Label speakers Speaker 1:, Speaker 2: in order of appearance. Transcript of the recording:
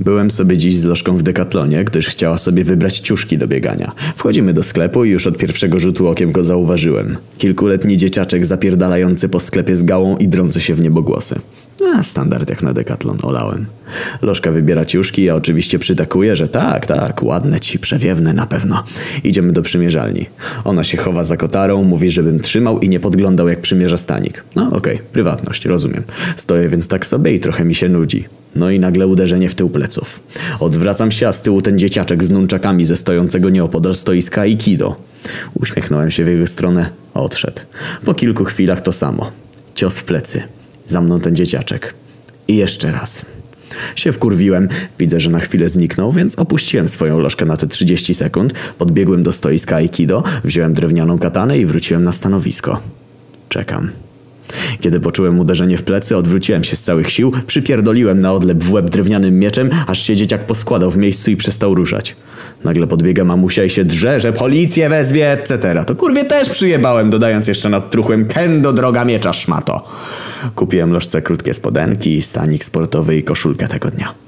Speaker 1: Byłem sobie dziś z Lożką w Dekatlonie, gdyż chciała sobie wybrać ciuszki do biegania. Wchodzimy do sklepu i już od pierwszego rzutu okiem go zauważyłem. Kilkuletni dzieciaczek zapierdalający po sklepie z gałą i drący się w niebogłosy. A, standard jak na Decathlon, olałem. Lożka wybiera ciuszki, ja oczywiście przytakuję, że tak, tak, ładne ci, przewiewne na pewno. Idziemy do przymierzalni. Ona się chowa za kotarą, mówi, żebym trzymał i nie podglądał jak przymierza stanik. No okej, prywatność, rozumiem. Stoję więc tak sobie i trochę mi się nudzi. No i nagle uderzenie w tył pleców. Odwracam się, a z tyłu ten dzieciaczek z nunczakami ze stojącego nieopodal stoiska Aikido. Uśmiechnąłem się w jego stronę, odszedł. Po kilku chwilach to samo. Cios w plecy. Za mną ten dzieciaczek. I jeszcze raz. Się wkurwiłem, widzę, że na chwilę zniknął, więc opuściłem swoją lożkę na te 30 sekund, podbiegłem do stoiska Aikido, wziąłem drewnianą katanę i wróciłem na stanowisko. Czekam. Kiedy poczułem uderzenie w plecy, odwróciłem się z całych sił, przypierdoliłem na odlep w łeb drewnianym mieczem, aż się dzieciak poskładał w miejscu i przestał ruszać. Nagle podbiega mamusia i się drze, że policję wezwie, etc. To kurwie też przyjebałem, dodając jeszcze nad truchłem kendo droga miecza szmato. Kupiłem lożce krótkie spodenki, stanik sportowy i koszulkę tego dnia.